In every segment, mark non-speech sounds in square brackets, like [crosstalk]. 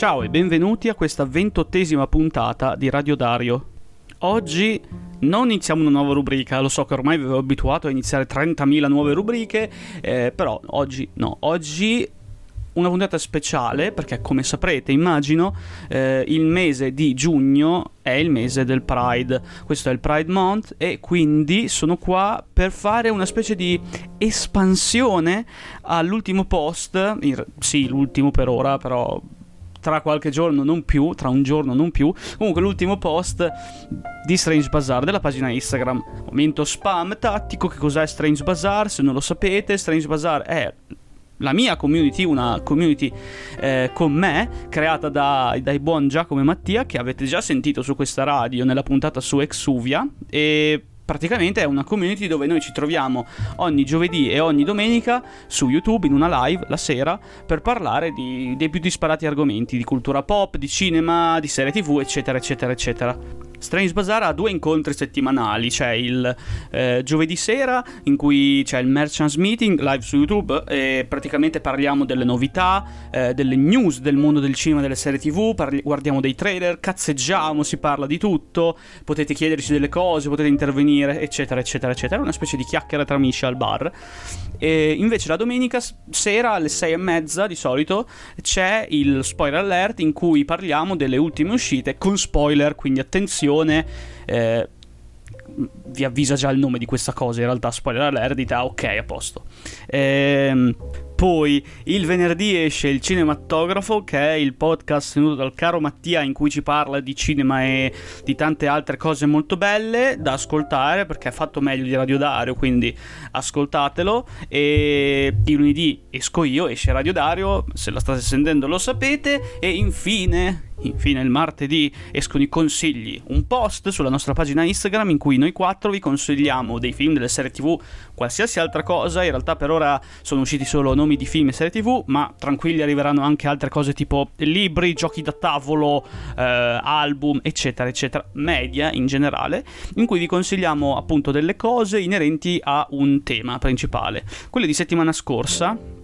Ciao e benvenuti a questa ventottesima puntata di Radio Dario. Oggi non iniziamo una nuova rubrica, lo so che ormai vi avevo abituato a iniziare 30.000 nuove rubriche, eh, però oggi no, oggi una puntata speciale perché come saprete immagino eh, il mese di giugno è il mese del Pride questo è il Pride Month e quindi sono qua per fare una specie di espansione all'ultimo post sì l'ultimo per ora però tra qualche giorno non più, tra un giorno non più. Comunque l'ultimo post di Strange Bazaar della pagina Instagram. Momento spam tattico, che cos'è Strange Bazaar? Se non lo sapete, Strange Bazaar è la mia community, una community eh, con me, creata da, dai buon Giacomo e Mattia, che avete già sentito su questa radio nella puntata su Exuvia. E praticamente è una community dove noi ci troviamo ogni giovedì e ogni domenica su YouTube in una live la sera per parlare di, dei più disparati argomenti, di cultura pop, di cinema, di serie tv, eccetera, eccetera, eccetera. Strange Bazaar ha due incontri settimanali, c'è il eh, giovedì sera in cui c'è il Merchants Meeting live su YouTube e praticamente parliamo delle novità, eh, delle news del mondo del cinema delle serie tv, parli- guardiamo dei trailer, cazzeggiamo, si parla di tutto, potete chiederci delle cose, potete intervenire, eccetera, eccetera, eccetera. È una specie di chiacchiera tra amici al bar. E invece la domenica sera alle sei e mezza di solito c'è il spoiler alert in cui parliamo delle ultime uscite con spoiler, quindi attenzione eh, vi avvisa già il nome di questa cosa, in realtà spoiler alert, dite ah, ok, a posto. Ehm, poi il venerdì esce il Cinematografo, che è il podcast tenuto dal caro Mattia in cui ci parla di cinema e di tante altre cose molto belle da ascoltare perché è fatto meglio di Radio Dario, quindi ascoltatelo. E di lunedì esco io, esce Radio Dario, se la state sentendo lo sapete. E infine Infine il martedì escono i consigli, un post sulla nostra pagina Instagram in cui noi quattro vi consigliamo dei film, delle serie tv, qualsiasi altra cosa. In realtà per ora sono usciti solo nomi di film e serie tv, ma tranquilli arriveranno anche altre cose tipo libri, giochi da tavolo, eh, album, eccetera, eccetera, media in generale, in cui vi consigliamo appunto delle cose inerenti a un tema principale. Quello di settimana scorsa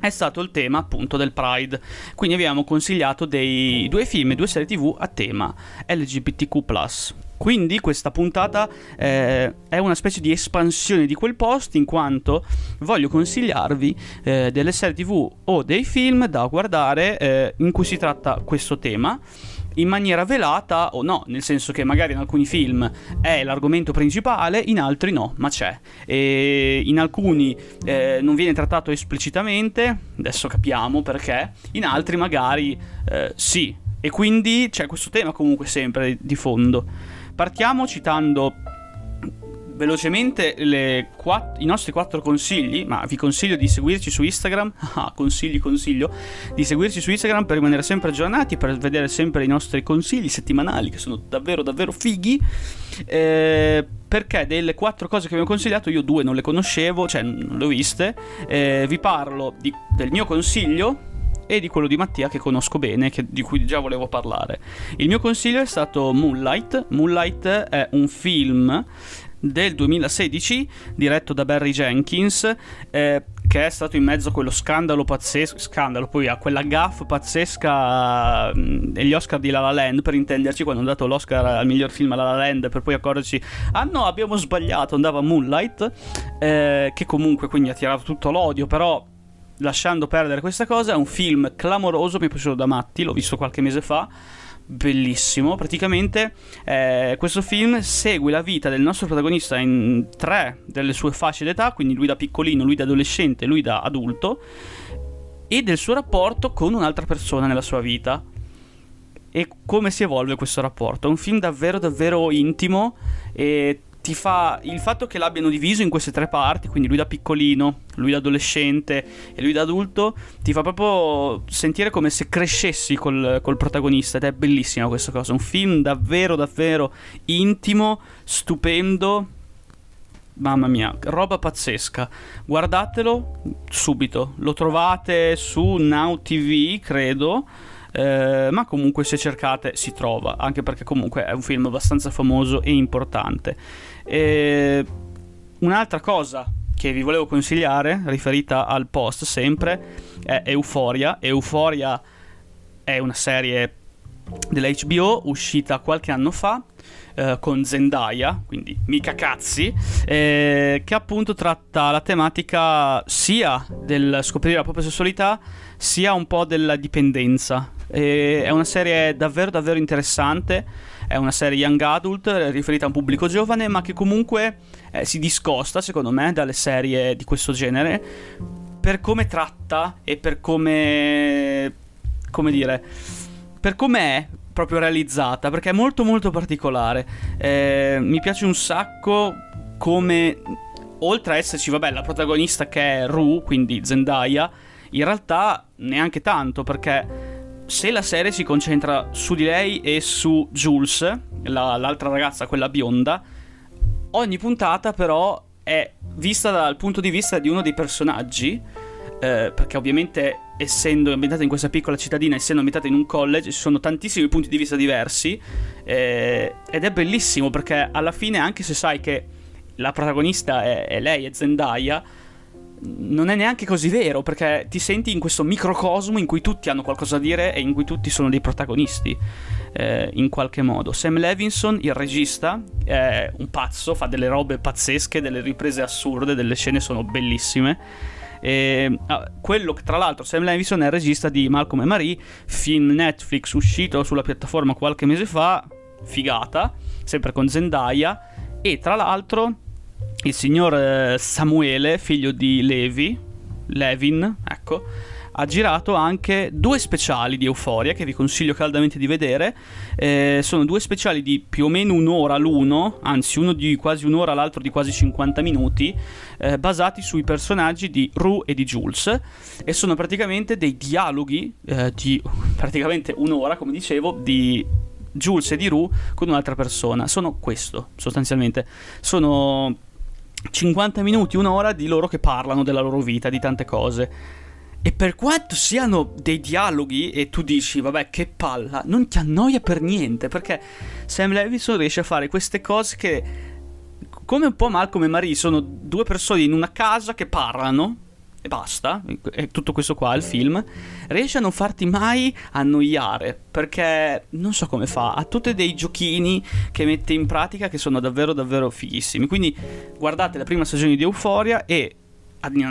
è stato il tema appunto del Pride. Quindi abbiamo consigliato dei due film e due serie TV a tema LGBTQ. Quindi questa puntata eh, è una specie di espansione di quel post in quanto voglio consigliarvi eh, delle serie tv o dei film da guardare eh, in cui si tratta questo tema in maniera velata o no, nel senso che magari in alcuni film è l'argomento principale, in altri no, ma c'è. E in alcuni eh, non viene trattato esplicitamente, adesso capiamo perché, in altri magari eh, sì. E quindi c'è questo tema comunque sempre di fondo. Partiamo citando velocemente quatt- i nostri quattro consigli, ma vi consiglio di seguirci su Instagram, [laughs] ah, consigli, consiglio, di seguirci su Instagram per rimanere sempre aggiornati, per vedere sempre i nostri consigli settimanali che sono davvero davvero fighi. Eh, perché delle quattro cose che vi ho consigliato io due non le conoscevo, cioè non le ho viste. Eh, vi parlo di, del mio consiglio e di quello di Mattia che conosco bene, che, di cui già volevo parlare. Il mio consiglio è stato Moonlight. Moonlight è un film del 2016 diretto da Barry Jenkins eh, che è stato in mezzo a quello scandalo pazzesco scandalo poi a quella gaff pazzesca degli mm, Oscar di La La Land per intenderci quando hanno dato l'Oscar al miglior film a La La Land per poi accorgerci ah no abbiamo sbagliato andava Moonlight eh, che comunque quindi ha tirato tutto l'odio però lasciando perdere questa cosa è un film clamoroso mi è piaciuto da matti l'ho visto qualche mese fa bellissimo. Praticamente eh, questo film segue la vita del nostro protagonista in tre delle sue fasce d'età, quindi lui da piccolino, lui da adolescente, lui da adulto, e del suo rapporto con un'altra persona nella sua vita. E come si evolve questo rapporto. È un film davvero davvero intimo e ti fa il fatto che l'abbiano diviso in queste tre parti, quindi lui da piccolino, lui da adolescente e lui da adulto, ti fa proprio sentire come se crescessi col, col protagonista ed è bellissima questa cosa, un film davvero davvero intimo, stupendo, mamma mia, roba pazzesca. Guardatelo subito, lo trovate su Now TV, credo. Eh, ma comunque se cercate si trova, anche perché comunque è un film abbastanza famoso e importante. E un'altra cosa che vi volevo consigliare, riferita al post sempre, è Euforia. Euforia è una serie dell'HBO uscita qualche anno fa eh, con Zendaya, quindi mica cazzi, eh, che appunto tratta la tematica sia del scoprire la propria sessualità sia un po' della dipendenza. E è una serie davvero davvero interessante, è una serie young adult riferita a un pubblico giovane ma che comunque eh, si discosta secondo me dalle serie di questo genere per come tratta e per come come dire per come è proprio realizzata perché è molto molto particolare. Eh, mi piace un sacco come oltre a esserci vabbè la protagonista che è Ru quindi Zendaya in realtà neanche tanto perché se la serie si concentra su di lei e su Jules la, l'altra ragazza quella bionda ogni puntata però è vista dal punto di vista di uno dei personaggi eh, perché ovviamente essendo ambientata in questa piccola cittadina, essendo ambientata in un college, ci sono tantissimi punti di vista diversi eh, ed è bellissimo perché alla fine anche se sai che la protagonista è, è lei, è Zendaya, non è neanche così vero perché ti senti in questo microcosmo in cui tutti hanno qualcosa da dire e in cui tutti sono dei protagonisti eh, in qualche modo. Sam Levinson, il regista, è un pazzo, fa delle robe pazzesche, delle riprese assurde, delle scene sono bellissime e, ah, quello che tra l'altro Sam Levinson è il regista di Malcolm e Marie, film Netflix uscito sulla piattaforma qualche mese fa, figata, sempre con Zendaya. E tra l'altro il signor eh, Samuele, figlio di Levi, Levin, ecco, ha girato anche due speciali di Euforia che vi consiglio caldamente di vedere. Eh, sono due speciali di più o meno un'ora l'uno, anzi uno di quasi un'ora, l'altro di quasi 50 minuti, eh, basati sui personaggi di Rue e di Jules. E sono praticamente dei dialoghi eh, di [laughs] praticamente un'ora, come dicevo, di Jules e di Rue con un'altra persona. Sono questo, sostanzialmente. Sono 50 minuti, un'ora di loro che parlano della loro vita, di tante cose. E per quanto siano dei dialoghi e tu dici, vabbè, che palla, non ti annoia per niente, perché Sam Levinson riesce a fare queste cose che, come un po' Malcolm e Marie, sono due persone in una casa che parlano, e basta, è tutto questo qua il film, riesce a non farti mai annoiare, perché non so come fa, ha tutti dei giochini che mette in pratica che sono davvero davvero fighissimi. Quindi guardate la prima stagione di Euphoria e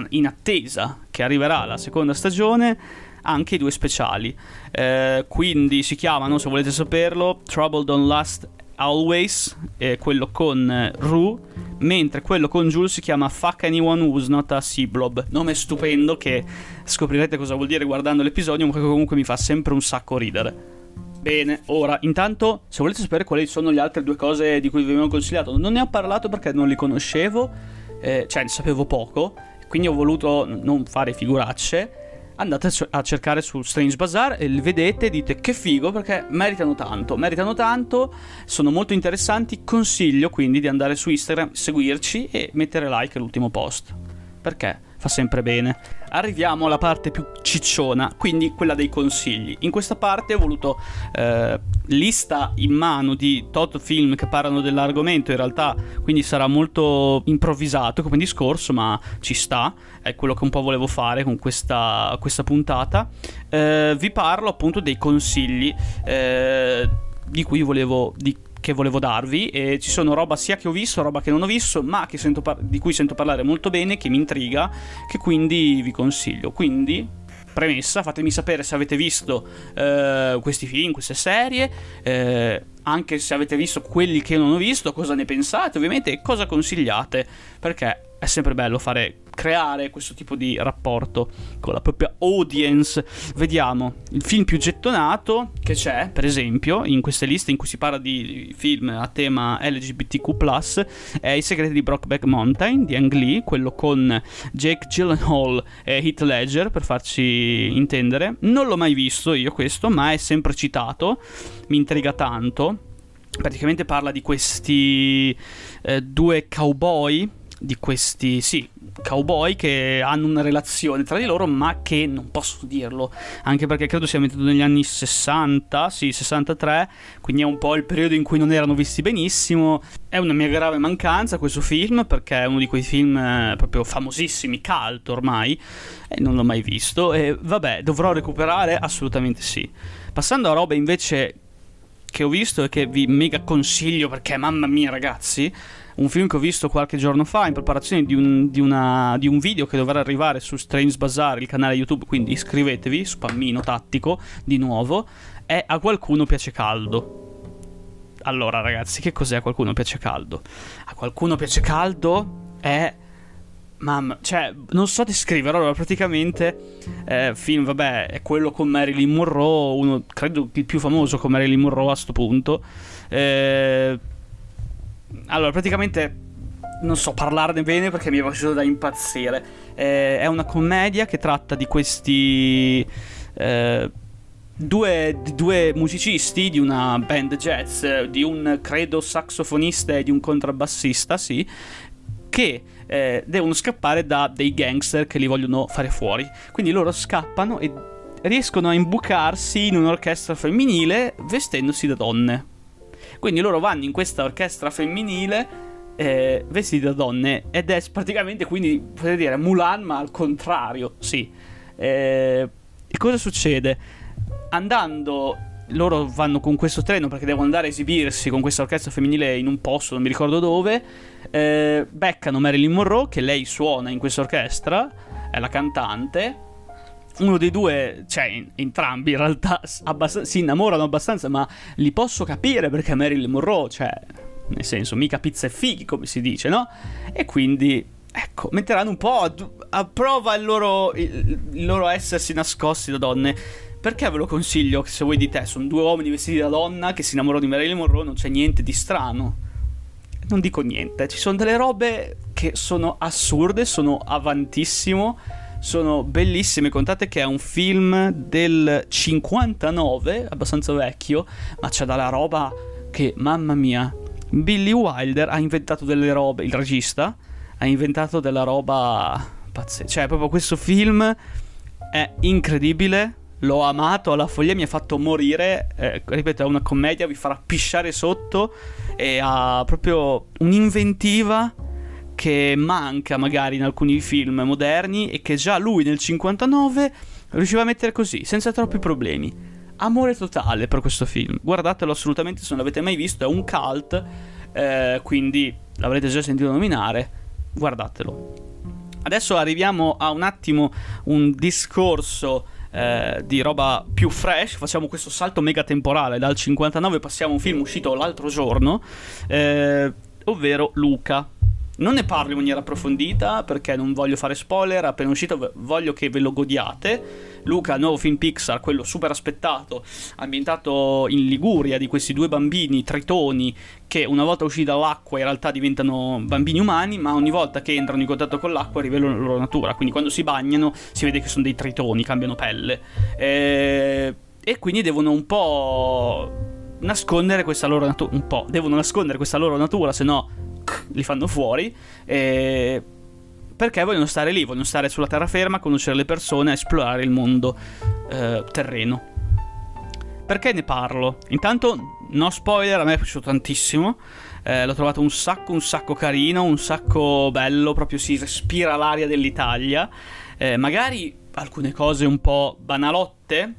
in attesa che arriverà la seconda stagione anche i due speciali. Eh, quindi si chiamano, se volete saperlo, Trouble Don't Last Always, eh, quello con Rue, mentre quello con Jules si chiama Fuck Anyone Who's Not a Sea Blob. Nome stupendo che scoprirete cosa vuol dire guardando l'episodio, ma che comunque mi fa sempre un sacco ridere. Bene, ora, intanto, se volete sapere quali sono le altre due cose di cui vi avevo consigliato, non ne ho parlato perché non li conoscevo, eh, cioè ne sapevo poco, quindi ho voluto non fare figuracce. Andate a cercare su Strange Bazaar e li vedete e dite che figo perché meritano tanto, meritano tanto, sono molto interessanti. Consiglio quindi di andare su Instagram, seguirci e mettere like all'ultimo post. Perché? Fa sempre bene. Arriviamo alla parte più cicciona, quindi quella dei consigli. In questa parte ho voluto eh, lista in mano di tot film che parlano dell'argomento, in realtà quindi sarà molto improvvisato come discorso, ma ci sta, è quello che un po' volevo fare con questa, questa puntata. Eh, vi parlo appunto dei consigli eh, di cui volevo... Di che volevo darvi e ci sono roba sia che ho visto, roba che non ho visto, ma par- di cui sento parlare molto bene, che mi intriga, che quindi vi consiglio. Quindi, premessa, fatemi sapere se avete visto eh, questi film, queste serie, eh, anche se avete visto quelli che non ho visto, cosa ne pensate ovviamente e cosa consigliate, perché è sempre bello fare creare questo tipo di rapporto con la propria audience. Vediamo il film più gettonato che c'è, per esempio, in queste liste in cui si parla di film a tema LGBTQ, è I segreti di Brockback Mountain di Ang Lee, quello con Jake Gyllenhaal e Heath Ledger, per farci intendere. Non l'ho mai visto io questo, ma è sempre citato, mi intriga tanto. Praticamente parla di questi eh, due cowboy di questi, sì, cowboy che hanno una relazione tra di loro, ma che non posso dirlo, anche perché credo sia ambientato negli anni 60, sì, 63, quindi è un po' il periodo in cui non erano visti benissimo. È una mia grave mancanza questo film, perché è uno di quei film eh, proprio famosissimi, cult ormai, e non l'ho mai visto, e vabbè, dovrò recuperare? Assolutamente sì. Passando a robe invece che ho visto e che vi mega consiglio perché mamma mia ragazzi un film che ho visto qualche giorno fa in preparazione di un, di una, di un video che dovrà arrivare su Strange Bazaar, il canale YouTube, quindi iscrivetevi, spammino tattico, di nuovo, è A qualcuno piace caldo. Allora ragazzi, che cos'è A qualcuno piace caldo? A qualcuno piace caldo è... Mamma, cioè, non so descrivere. Allora, praticamente, eh, film, vabbè, è quello con Marilyn Monroe, uno, credo, il più famoso con Marilyn Monroe a sto punto. Eh, allora, praticamente non so parlarne bene perché mi è piaciuto da impazzire. Eh, è una commedia che tratta di questi eh, due, due, musicisti di una band jazz, di un credo saxofonista e di un contrabbassista, sì, che eh, devono scappare da dei gangster che li vogliono fare fuori. Quindi loro scappano e riescono a imbucarsi in un'orchestra femminile vestendosi da donne. Quindi loro vanno in questa orchestra femminile eh, vestiti da donne ed è praticamente quindi potete dire Mulan ma al contrario, sì. Eh, e cosa succede? Andando loro vanno con questo treno perché devono andare a esibirsi con questa orchestra femminile in un posto, non mi ricordo dove. Eh, beccano Marilyn Monroe, che lei suona in questa orchestra, è la cantante uno dei due, cioè entrambi in realtà abbast- si innamorano abbastanza, ma li posso capire perché Marilyn Monroe, cioè, nel senso, mica pizza e fighi, come si dice, no? E quindi, ecco, metteranno un po' a, a prova il loro, il, il loro essersi nascosti da donne. Perché ve lo consiglio? Se vuoi di te, sono due uomini vestiti da donna che si innamorano di Marilyn Monroe, non c'è niente di strano. Non dico niente, ci sono delle robe che sono assurde, sono avantissimo sono bellissime. Contate che è un film del 59, abbastanza vecchio, ma c'è dalla roba che, mamma mia, Billy Wilder ha inventato delle robe, il regista ha inventato della roba pazzesca. Cioè, proprio questo film è incredibile. L'ho amato alla follia, mi ha fatto morire. Eh, ripeto, è una commedia, vi farà pisciare sotto e ha proprio un'inventiva che manca magari in alcuni film moderni e che già lui nel 59 riusciva a mettere così, senza troppi problemi. Amore totale per questo film. Guardatelo assolutamente se non l'avete mai visto, è un cult, eh, quindi l'avrete già sentito nominare. Guardatelo. Adesso arriviamo a un attimo un discorso eh, di roba più fresh. Facciamo questo salto mega temporale. Dal 59 passiamo a un film uscito l'altro giorno, eh, ovvero Luca. Non ne parlo in maniera approfondita perché non voglio fare spoiler, appena uscito voglio che ve lo godiate. Luca, nuovo film Pixar, quello super aspettato, ambientato in Liguria di questi due bambini tritoni che una volta usciti dall'acqua in realtà diventano bambini umani, ma ogni volta che entrano in contatto con l'acqua rivelano la loro natura, quindi quando si bagnano si vede che sono dei tritoni, cambiano pelle. E, e quindi devono un po' nascondere questa loro natura, un po', devono nascondere questa loro natura, se no li fanno fuori. E perché vogliono stare lì, vogliono stare sulla terraferma, conoscere le persone, esplorare il mondo eh, terreno. Perché ne parlo? Intanto, no spoiler, a me è piaciuto tantissimo. Eh, l'ho trovato un sacco, un sacco carino, un sacco bello, proprio si respira l'aria dell'Italia. Eh, magari alcune cose un po' banalotte,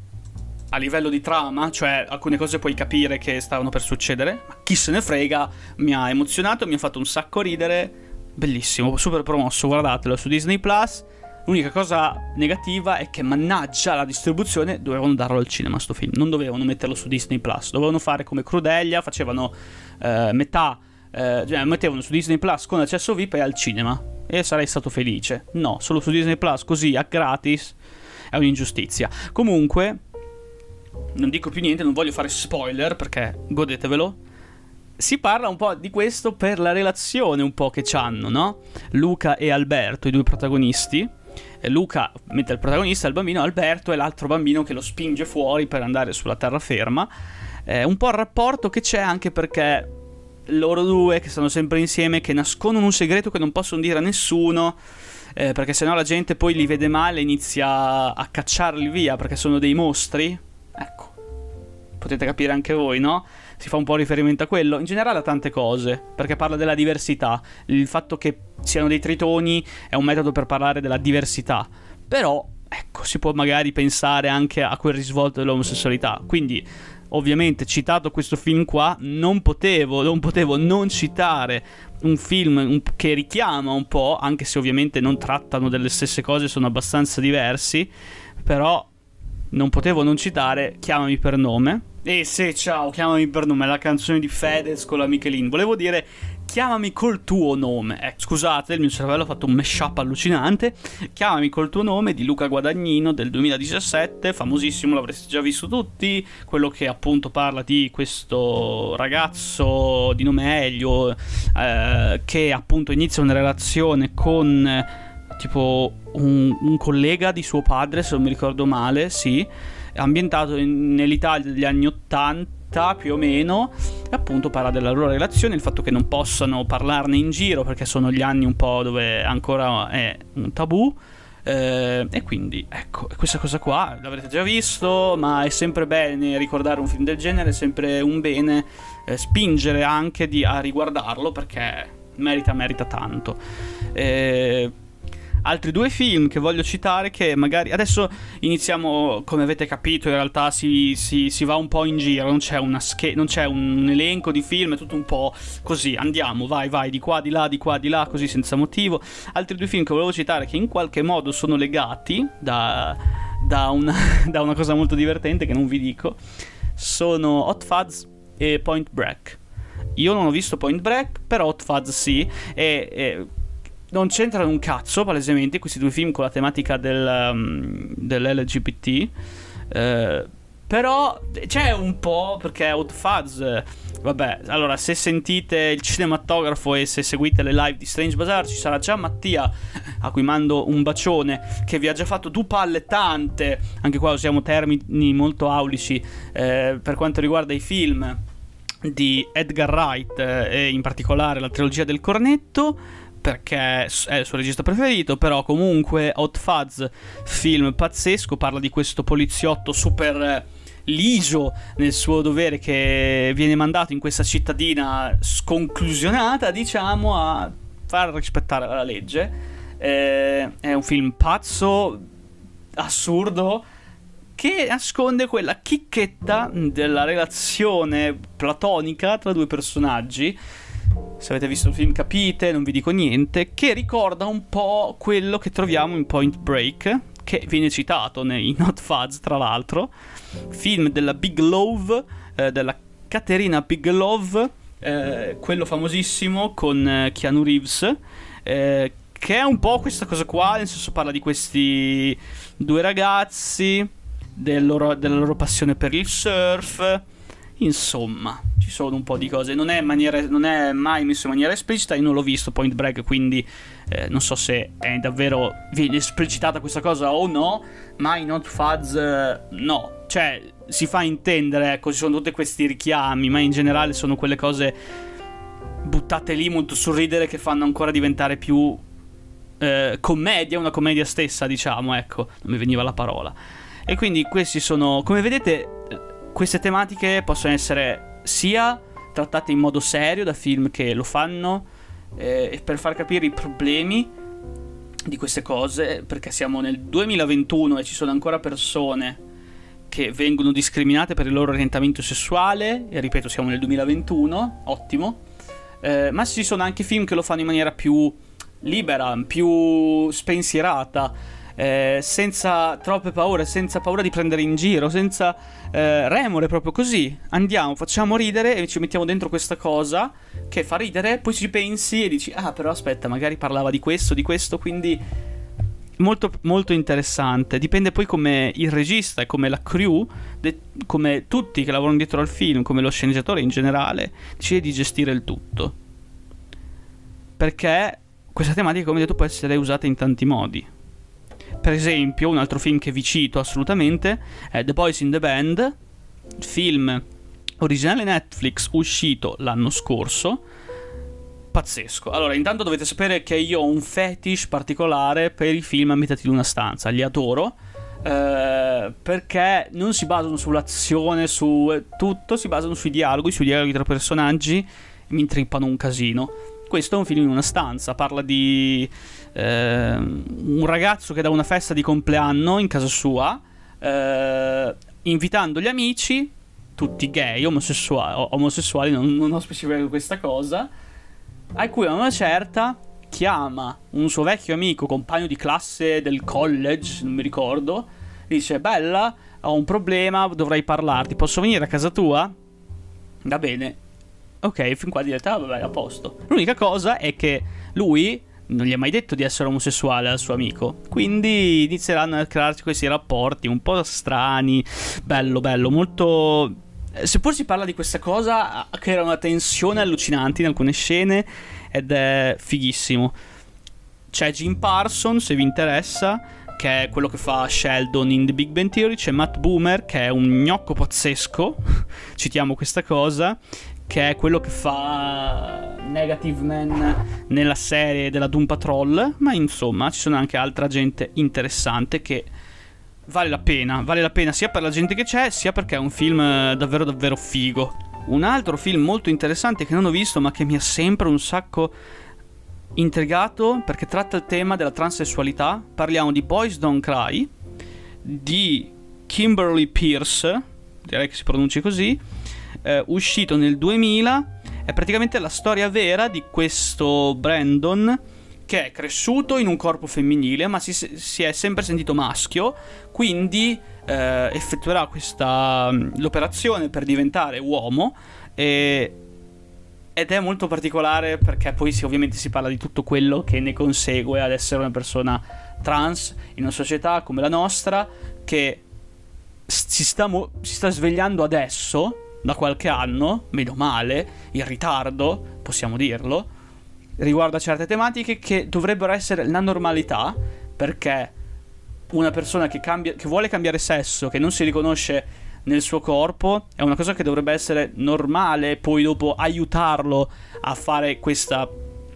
a livello di trama, cioè alcune cose puoi capire che stavano per succedere, ma chi se ne frega, mi ha emozionato, mi ha fatto un sacco ridere, bellissimo, super promosso, guardatelo su Disney Plus. L'unica cosa negativa è che mannaggia la distribuzione, dovevano darlo al cinema sto film, non dovevano metterlo su Disney Plus, dovevano fare come Crudelia, facevano eh, metà, eh, cioè mettevano su Disney Plus con accesso VIP e al cinema e sarei stato felice. No, solo su Disney Plus così a gratis è un'ingiustizia. Comunque non dico più niente, non voglio fare spoiler perché godetevelo. Si parla un po' di questo per la relazione un po' che hanno, no? Luca e Alberto, i due protagonisti. Luca, mentre il protagonista è il bambino, Alberto è l'altro bambino che lo spinge fuori per andare sulla terraferma. È un po' il rapporto che c'è anche perché loro due che stanno sempre insieme, che nascondono un segreto che non possono dire a nessuno. Eh, perché sennò la gente poi li vede male e inizia a cacciarli via perché sono dei mostri. Ecco, potete capire anche voi, no? Si fa un po' riferimento a quello. In generale a tante cose, perché parla della diversità. Il fatto che siano dei tritoni è un metodo per parlare della diversità. Però, ecco, si può magari pensare anche a quel risvolto dell'omosessualità. Quindi ovviamente citato questo film qua, non potevo, non potevo non citare un film che richiama un po', anche se ovviamente non trattano delle stesse cose, sono abbastanza diversi, però non potevo non citare Chiamami per nome. E se ciao, chiamami per nome, la canzone di Fedez con la Michelin. Volevo dire chiamami col tuo nome. Eh, scusate, il mio cervello ha fatto un mashup allucinante. Chiamami col tuo nome di Luca Guadagnino del 2017, famosissimo, l'avreste già visto tutti. Quello che appunto parla di questo ragazzo di nome Elio eh, che appunto inizia una relazione con eh, tipo un, un collega di suo padre, se non mi ricordo male, sì, ambientato in, nell'Italia degli anni 80 più o meno e appunto parla della loro relazione il fatto che non possano parlarne in giro perché sono gli anni un po' dove ancora è un tabù eh, e quindi ecco questa cosa qua l'avrete già visto ma è sempre bene ricordare un film del genere è sempre un bene eh, spingere anche di, a riguardarlo perché merita merita tanto. Eh, altri due film che voglio citare che magari adesso iniziamo come avete capito in realtà si, si, si va un po' in giro non c'è, sch- non c'è, un elenco di film è tutto un po' così andiamo vai vai di qua di là di qua di là così senza motivo altri due film che volevo citare che in qualche modo sono legati da, da, una, [laughs] da una cosa molto divertente che non vi dico sono Hot Fuzz e Point Break io non ho visto Point Break, però Hot Fuzz sì. E, e non c'entrano un cazzo, palesemente, questi due film con la tematica del, um, dell'LGBT. Eh, però c'è un po' perché Hot Fuzz. Vabbè, allora se sentite il cinematografo e se seguite le live di Strange Bazaar ci sarà già Mattia, a cui mando un bacione, che vi ha già fatto due palle tante. Anche qua usiamo termini molto aulici eh, per quanto riguarda i film di Edgar Wright eh, e in particolare la trilogia del cornetto perché è il suo regista preferito, però comunque Hot Fuzz, film pazzesco, parla di questo poliziotto super eh, ligio nel suo dovere che viene mandato in questa cittadina sconclusionata, diciamo, a far rispettare la legge. Eh, è un film pazzo, assurdo, che nasconde quella chicchetta della relazione platonica tra due personaggi se avete visto il film capite, non vi dico niente, che ricorda un po' quello che troviamo in Point Break, che viene citato nei [laughs] Not Fuzz tra l'altro, film della Big Love, eh, della Caterina Big Love, eh, quello famosissimo con eh, Keanu Reeves, eh, che è un po' questa cosa qua, nel senso parla di questi due ragazzi, del loro, della loro passione per il surf, insomma ci sono un po' di cose. Non è, maniera, non è mai messo in maniera esplicita. Io non l'ho visto Point Break, quindi eh, non so se è davvero viene esplicitata questa cosa o no. Ma in Hot Fuzz eh, no. Cioè, si fa intendere, ecco, ci sono tutti questi richiami, ma in generale sono quelle cose buttate lì molto sul ridere che fanno ancora diventare più eh, commedia, una commedia stessa, diciamo, ecco, non mi veniva la parola. E quindi questi sono, come vedete, queste tematiche possono essere sia trattate in modo serio da film che lo fanno eh, per far capire i problemi di queste cose, perché siamo nel 2021 e ci sono ancora persone che vengono discriminate per il loro orientamento sessuale, e ripeto, siamo nel 2021, ottimo, eh, ma ci sono anche film che lo fanno in maniera più libera, più spensierata eh, senza troppe paure, senza paura di prendere in giro, senza eh, remore, proprio così. Andiamo, facciamo ridere e ci mettiamo dentro questa cosa che fa ridere, poi ci pensi e dici, ah però aspetta, magari parlava di questo, di questo, quindi molto, molto interessante. Dipende poi come il regista e come la crew, de- come tutti che lavorano dietro al film, come lo sceneggiatore in generale, decide di gestire il tutto. Perché questa tematica, come detto, può essere usata in tanti modi. Per esempio, un altro film che vi cito assolutamente è The Boys in the Band, film originale Netflix uscito l'anno scorso. Pazzesco. Allora, intanto dovete sapere che io ho un fetish particolare per i film ambientati in una stanza, li adoro. Eh, perché non si basano sull'azione, su tutto, si basano sui dialoghi, sui dialoghi tra personaggi. Mi intrippano un casino. Questo è un film in una stanza, parla di eh, un ragazzo che dà una festa di compleanno in casa sua, eh, invitando gli amici, tutti gay, omosessuali, omosessuali non, non ho specificato questa cosa, a cui a una certa chiama un suo vecchio amico, compagno di classe del college, non mi ricordo, dice Bella, ho un problema, dovrei parlarti, posso venire a casa tua? Va bene. Ok, fin qua direte, ah vabbè, a posto. L'unica cosa è che lui non gli ha mai detto di essere omosessuale al suo amico. Quindi inizieranno a crearsi questi rapporti un po' strani. Bello, bello, molto. Seppur si parla di questa cosa, crea una tensione allucinante in alcune scene ed è fighissimo. C'è Jim Parsons, se vi interessa, che è quello che fa Sheldon in The Big Bang Theory. C'è Matt Boomer, che è un gnocco pazzesco. [laughs] Citiamo questa cosa che è quello che fa Negative Man nella serie della Doom Patrol, ma insomma ci sono anche altra gente interessante che vale la pena, vale la pena sia per la gente che c'è, sia perché è un film davvero davvero figo. Un altro film molto interessante che non ho visto ma che mi ha sempre un sacco intrigato perché tratta il tema della transessualità, parliamo di Boys Don't Cry di Kimberly Pierce, direi che si pronunci così eh, uscito nel 2000. È praticamente la storia vera di questo Brandon che è cresciuto in un corpo femminile ma si, si è sempre sentito maschio, quindi eh, effettuerà questa mm, l'operazione per diventare uomo e, ed è molto particolare perché poi si, ovviamente si parla di tutto quello che ne consegue ad essere una persona trans in una società come la nostra che si sta, mo- si sta svegliando adesso da qualche anno, meno male, in ritardo, possiamo dirlo, riguardo a certe tematiche che dovrebbero essere la normalità, perché una persona che, cambia, che vuole cambiare sesso, che non si riconosce nel suo corpo, è una cosa che dovrebbe essere normale, poi dopo aiutarlo a fare questa,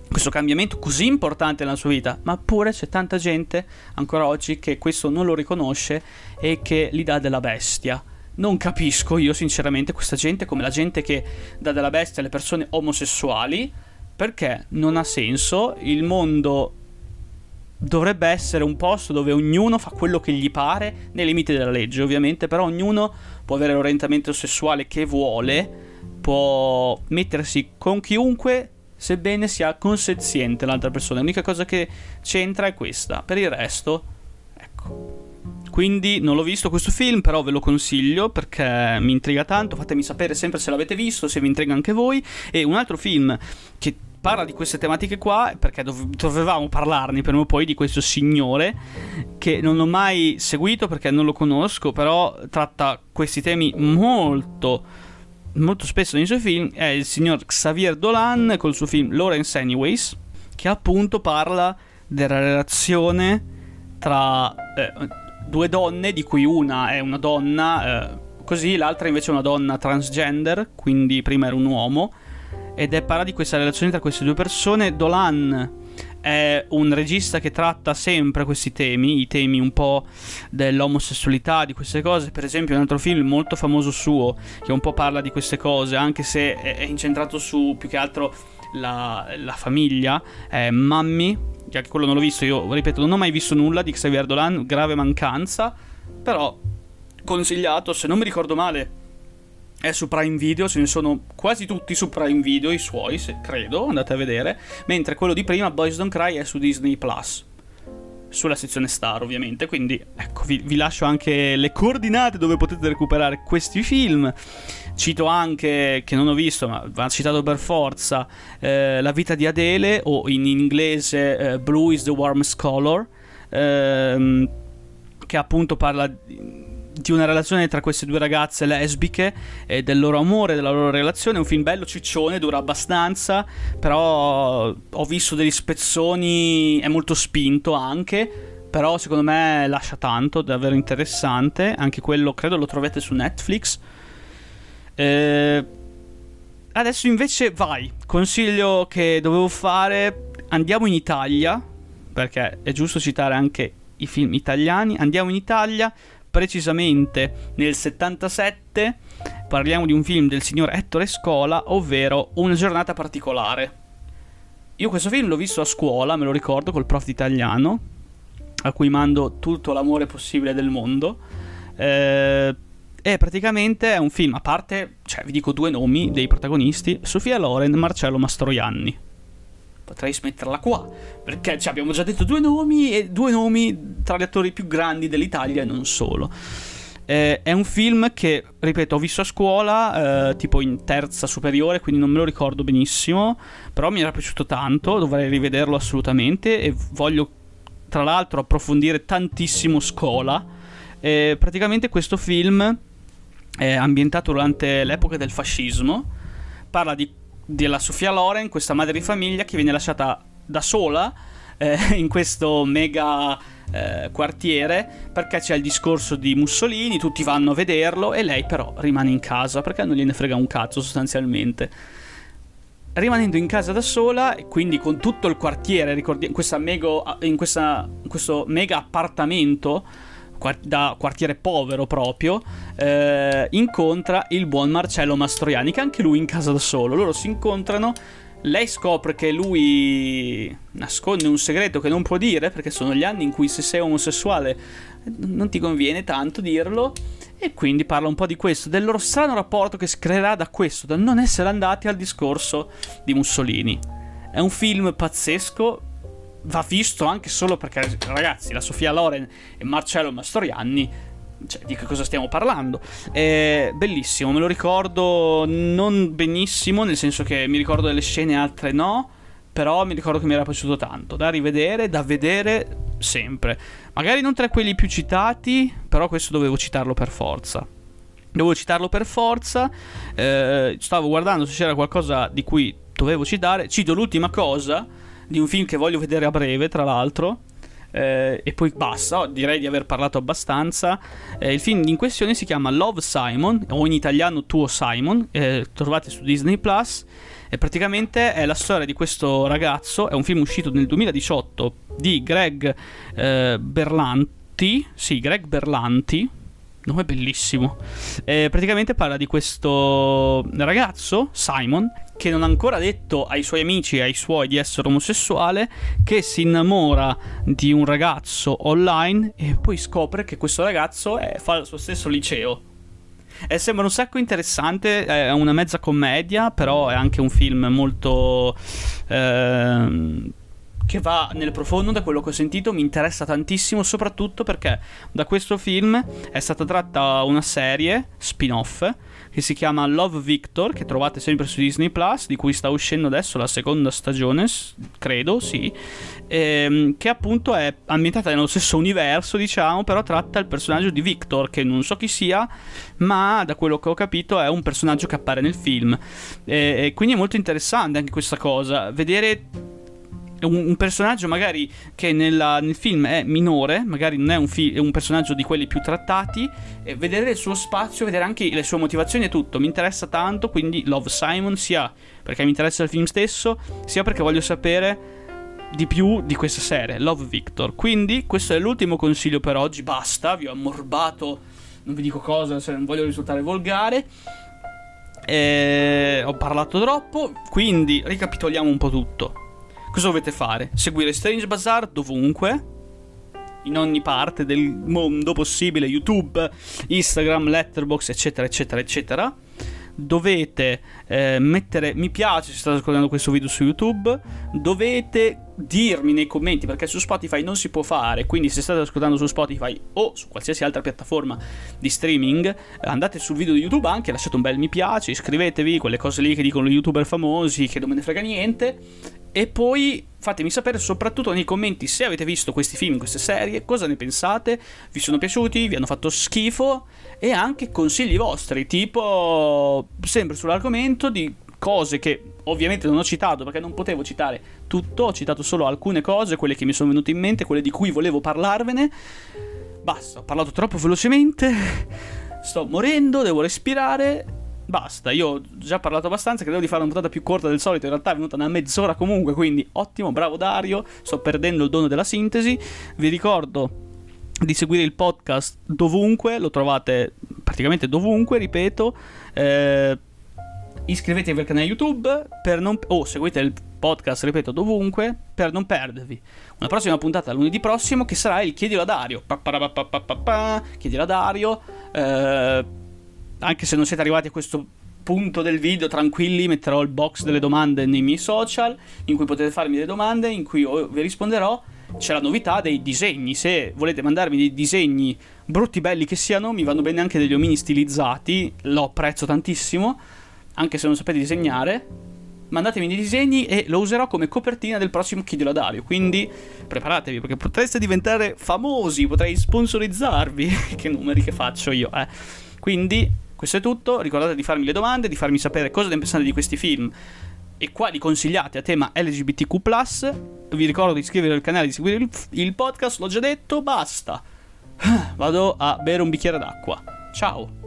questo cambiamento così importante nella sua vita, ma pure c'è tanta gente ancora oggi che questo non lo riconosce e che gli dà della bestia non capisco io sinceramente questa gente come la gente che dà della bestia alle persone omosessuali perché non ha senso. Il mondo dovrebbe essere un posto dove ognuno fa quello che gli pare nei limiti della legge ovviamente però ognuno può avere l'orientamento sessuale che vuole può mettersi con chiunque sebbene sia consenziente l'altra persona. L'unica cosa che c'entra è questa. Per il resto ecco quindi non l'ho visto questo film, però ve lo consiglio perché mi intriga tanto. Fatemi sapere sempre se l'avete visto, se vi intriga anche voi. E un altro film che parla di queste tematiche qua, perché dov- dovevamo parlarne prima o poi di questo signore che non ho mai seguito perché non lo conosco, però tratta questi temi molto molto spesso nei suoi film è il signor Xavier Dolan col suo film Lawrence Anyways che appunto parla della relazione tra eh, due donne, di cui una è una donna, eh, così l'altra invece è una donna transgender, quindi prima era un uomo. Ed è parla di questa relazione tra queste due persone. Dolan è un regista che tratta sempre questi temi, i temi un po' dell'omosessualità, di queste cose. Per esempio, un altro film molto famoso suo che un po' parla di queste cose, anche se è incentrato su più che altro la, la famiglia, è Mammy che anche quello non l'ho visto, io ripeto, non ho mai visto nulla di Xavier Dolan, grave mancanza, però consigliato, se non mi ricordo male, è su Prime Video, ce ne sono quasi tutti su Prime Video, i suoi, se credo, andate a vedere, mentre quello di prima, Boys Don't Cry, è su Disney Plus sulla sezione Star ovviamente, quindi ecco vi, vi, lascio anche le coordinate dove potete recuperare questi film. Cito anche, che non ho visto ma va citato per forza, eh, La vita di Adele o in inglese eh, Blue is the warmest color, ehm, che appunto parla... Di, una relazione tra queste due ragazze lesbiche e del loro amore, della loro relazione. È un film bello, ciccione, dura abbastanza, però ho visto degli spezzoni, è molto spinto anche, però secondo me lascia tanto, davvero interessante. Anche quello credo lo trovate su Netflix. Eh, adesso invece vai, consiglio che dovevo fare, andiamo in Italia, perché è giusto citare anche i film italiani, andiamo in Italia, precisamente nel 77 parliamo di un film del signor Ettore Scola, ovvero Una giornata particolare. Io questo film l'ho visto a scuola, me lo ricordo, col prof di italiano, a cui mando tutto l'amore possibile del mondo. Eh, e praticamente è un film, a parte, cioè vi dico due nomi dei protagonisti, Sofia Loren e Marcello Mastroianni. Potrei smetterla qua, perché cioè, abbiamo già detto due nomi e due nomi tra gli attori più grandi dell'Italia e non solo. Eh, è un film che, ripeto, ho visto a scuola, eh, tipo in terza superiore, quindi non me lo ricordo benissimo, però mi era piaciuto tanto, dovrei rivederlo assolutamente e voglio tra l'altro approfondire tantissimo Scola. Eh, praticamente questo film è ambientato durante l'epoca del fascismo, parla di, della Sofia Loren, questa madre di famiglia che viene lasciata da sola eh, [laughs] in questo mega eh, quartiere perché c'è il discorso di Mussolini, tutti vanno a vederlo e lei però rimane in casa perché non gliene frega un cazzo sostanzialmente. Rimanendo in casa da sola, quindi con tutto il quartiere, ricordi- questa mega, in, questa, in questo mega appartamento da quartiere povero proprio, eh, incontra il buon Marcello Mastroianni, che anche lui in casa da solo. Loro si incontrano lei scopre che lui nasconde un segreto che non può dire, perché sono gli anni in cui se sei omosessuale non ti conviene tanto dirlo. E quindi parla un po' di questo, del loro strano rapporto che si creerà da questo, da non essere andati al discorso di Mussolini. È un film pazzesco, va visto anche solo perché, ragazzi, la Sofia Loren e Marcello Mastroianni cioè, di che cosa stiamo parlando. È bellissimo, me lo ricordo non benissimo, nel senso che mi ricordo delle scene, altre no. Però mi ricordo che mi era piaciuto tanto. Da rivedere, da vedere sempre. Magari non tra quelli più citati, però questo dovevo citarlo per forza. Dovevo citarlo per forza. Eh, stavo guardando se c'era qualcosa di cui dovevo citare. Cito l'ultima cosa di un film che voglio vedere a breve, tra l'altro eh, e poi basta, direi di aver parlato abbastanza. Eh, il film in questione si chiama Love Simon, o in italiano Tuo Simon, eh, trovate su Disney Plus. E praticamente è la storia di questo ragazzo, è un film uscito nel 2018 di Greg eh, Berlanti, sì, Greg Berlanti, nome bellissimo. Eh, praticamente parla di questo ragazzo, Simon, che non ha ancora detto ai suoi amici e ai suoi di essere omosessuale, che si innamora di un ragazzo online e poi scopre che questo ragazzo è, fa il suo stesso liceo. E sembra un sacco interessante, è una mezza commedia, però è anche un film molto... Eh, che va nel profondo da quello che ho sentito, mi interessa tantissimo, soprattutto perché da questo film è stata tratta una serie spin-off che si chiama Love Victor, che trovate sempre su Disney Plus, di cui sta uscendo adesso la seconda stagione, credo, sì, ehm, che appunto è ambientata nello stesso universo, diciamo, però tratta il personaggio di Victor, che non so chi sia, ma da quello che ho capito è un personaggio che appare nel film. E, e quindi è molto interessante anche questa cosa, vedere un, un personaggio magari che nella, nel film è minore, magari non è un, fi- è un, personaggio di quelli più trattati, e vedere il suo spazio, vedere anche le sue motivazioni e tutto, mi interessa tanto, quindi Love Simon sia perché mi interessa il film stesso, sia perché voglio sapere di più di questa serie, Love Victor. Quindi questo è l'ultimo consiglio per oggi, basta, vi ho ammorbato, non vi dico cosa, se non voglio risultare volgare. Eh, ho parlato troppo, quindi ricapitoliamo un po' tutto. Cosa dovete fare? Seguire Strange Bazaar dovunque, in ogni parte del mondo possibile, YouTube, Instagram, Letterbox, eccetera, eccetera, eccetera. Dovete eh, mettere mi piace se state ascoltando questo video su YouTube. Dovete dirmi nei commenti perché su Spotify non si può fare. Quindi, se state ascoltando su Spotify o su qualsiasi altra piattaforma di streaming, andate sul video di YouTube anche, lasciate un bel mi piace, iscrivetevi, quelle cose lì che dicono gli youtuber famosi che non me ne frega niente. E poi fatemi sapere soprattutto nei commenti se avete visto questi film, queste serie, cosa ne pensate, vi sono piaciuti, vi hanno fatto schifo e anche consigli vostri, tipo sempre sull'argomento di cose che ovviamente non ho citato perché non potevo citare tutto, ho citato solo alcune cose, quelle che mi sono venute in mente, quelle di cui volevo parlarvene. Basta, ho parlato troppo velocemente, sto morendo, devo respirare basta. Io ho già parlato abbastanza. Credevo di fare una puntata più corta del solito. In realtà è venuta una mezz'ora comunque. Quindi ottimo, bravo Dario. Sto perdendo il dono della sintesi. Vi ricordo di seguire il podcast dovunque. Lo trovate praticamente dovunque, ripeto. Eh, iscrivetevi al canale YouTube per non, o oh, seguite il podcast, ripeto, dovunque per non perdervi una prossima puntata lunedì prossimo che sarà il Chiedilo a Dario. Chiedilo a Dario. Eh, anche se non siete arrivati a questo punto del video, tranquilli, metterò il box delle domande nei miei social in cui potete farmi delle domande, in cui vi risponderò. C'è la novità dei disegni. Se volete mandarmi dei disegni brutti, belli che siano, mi vanno bene anche degli omini stilizzati. Lo apprezzo tantissimo anche se non sapete disegnare, mandatemi dei disegni e lo userò come copertina del prossimo Chiedilo a Dario. Quindi preparatevi perché potreste diventare famosi, potrei sponsorizzarvi. [laughs] che numeri che faccio io, eh. Quindi questo è tutto, ricordate di farmi le domande, di farmi sapere cosa ne pensate di questi film e quali consigliate a tema LGBTQ+. Vi ricordo di iscrivervi al canale, di seguire il, il podcast, l'ho già detto, basta. [sighs] Vado a bere un bicchiere d'acqua. Ciao.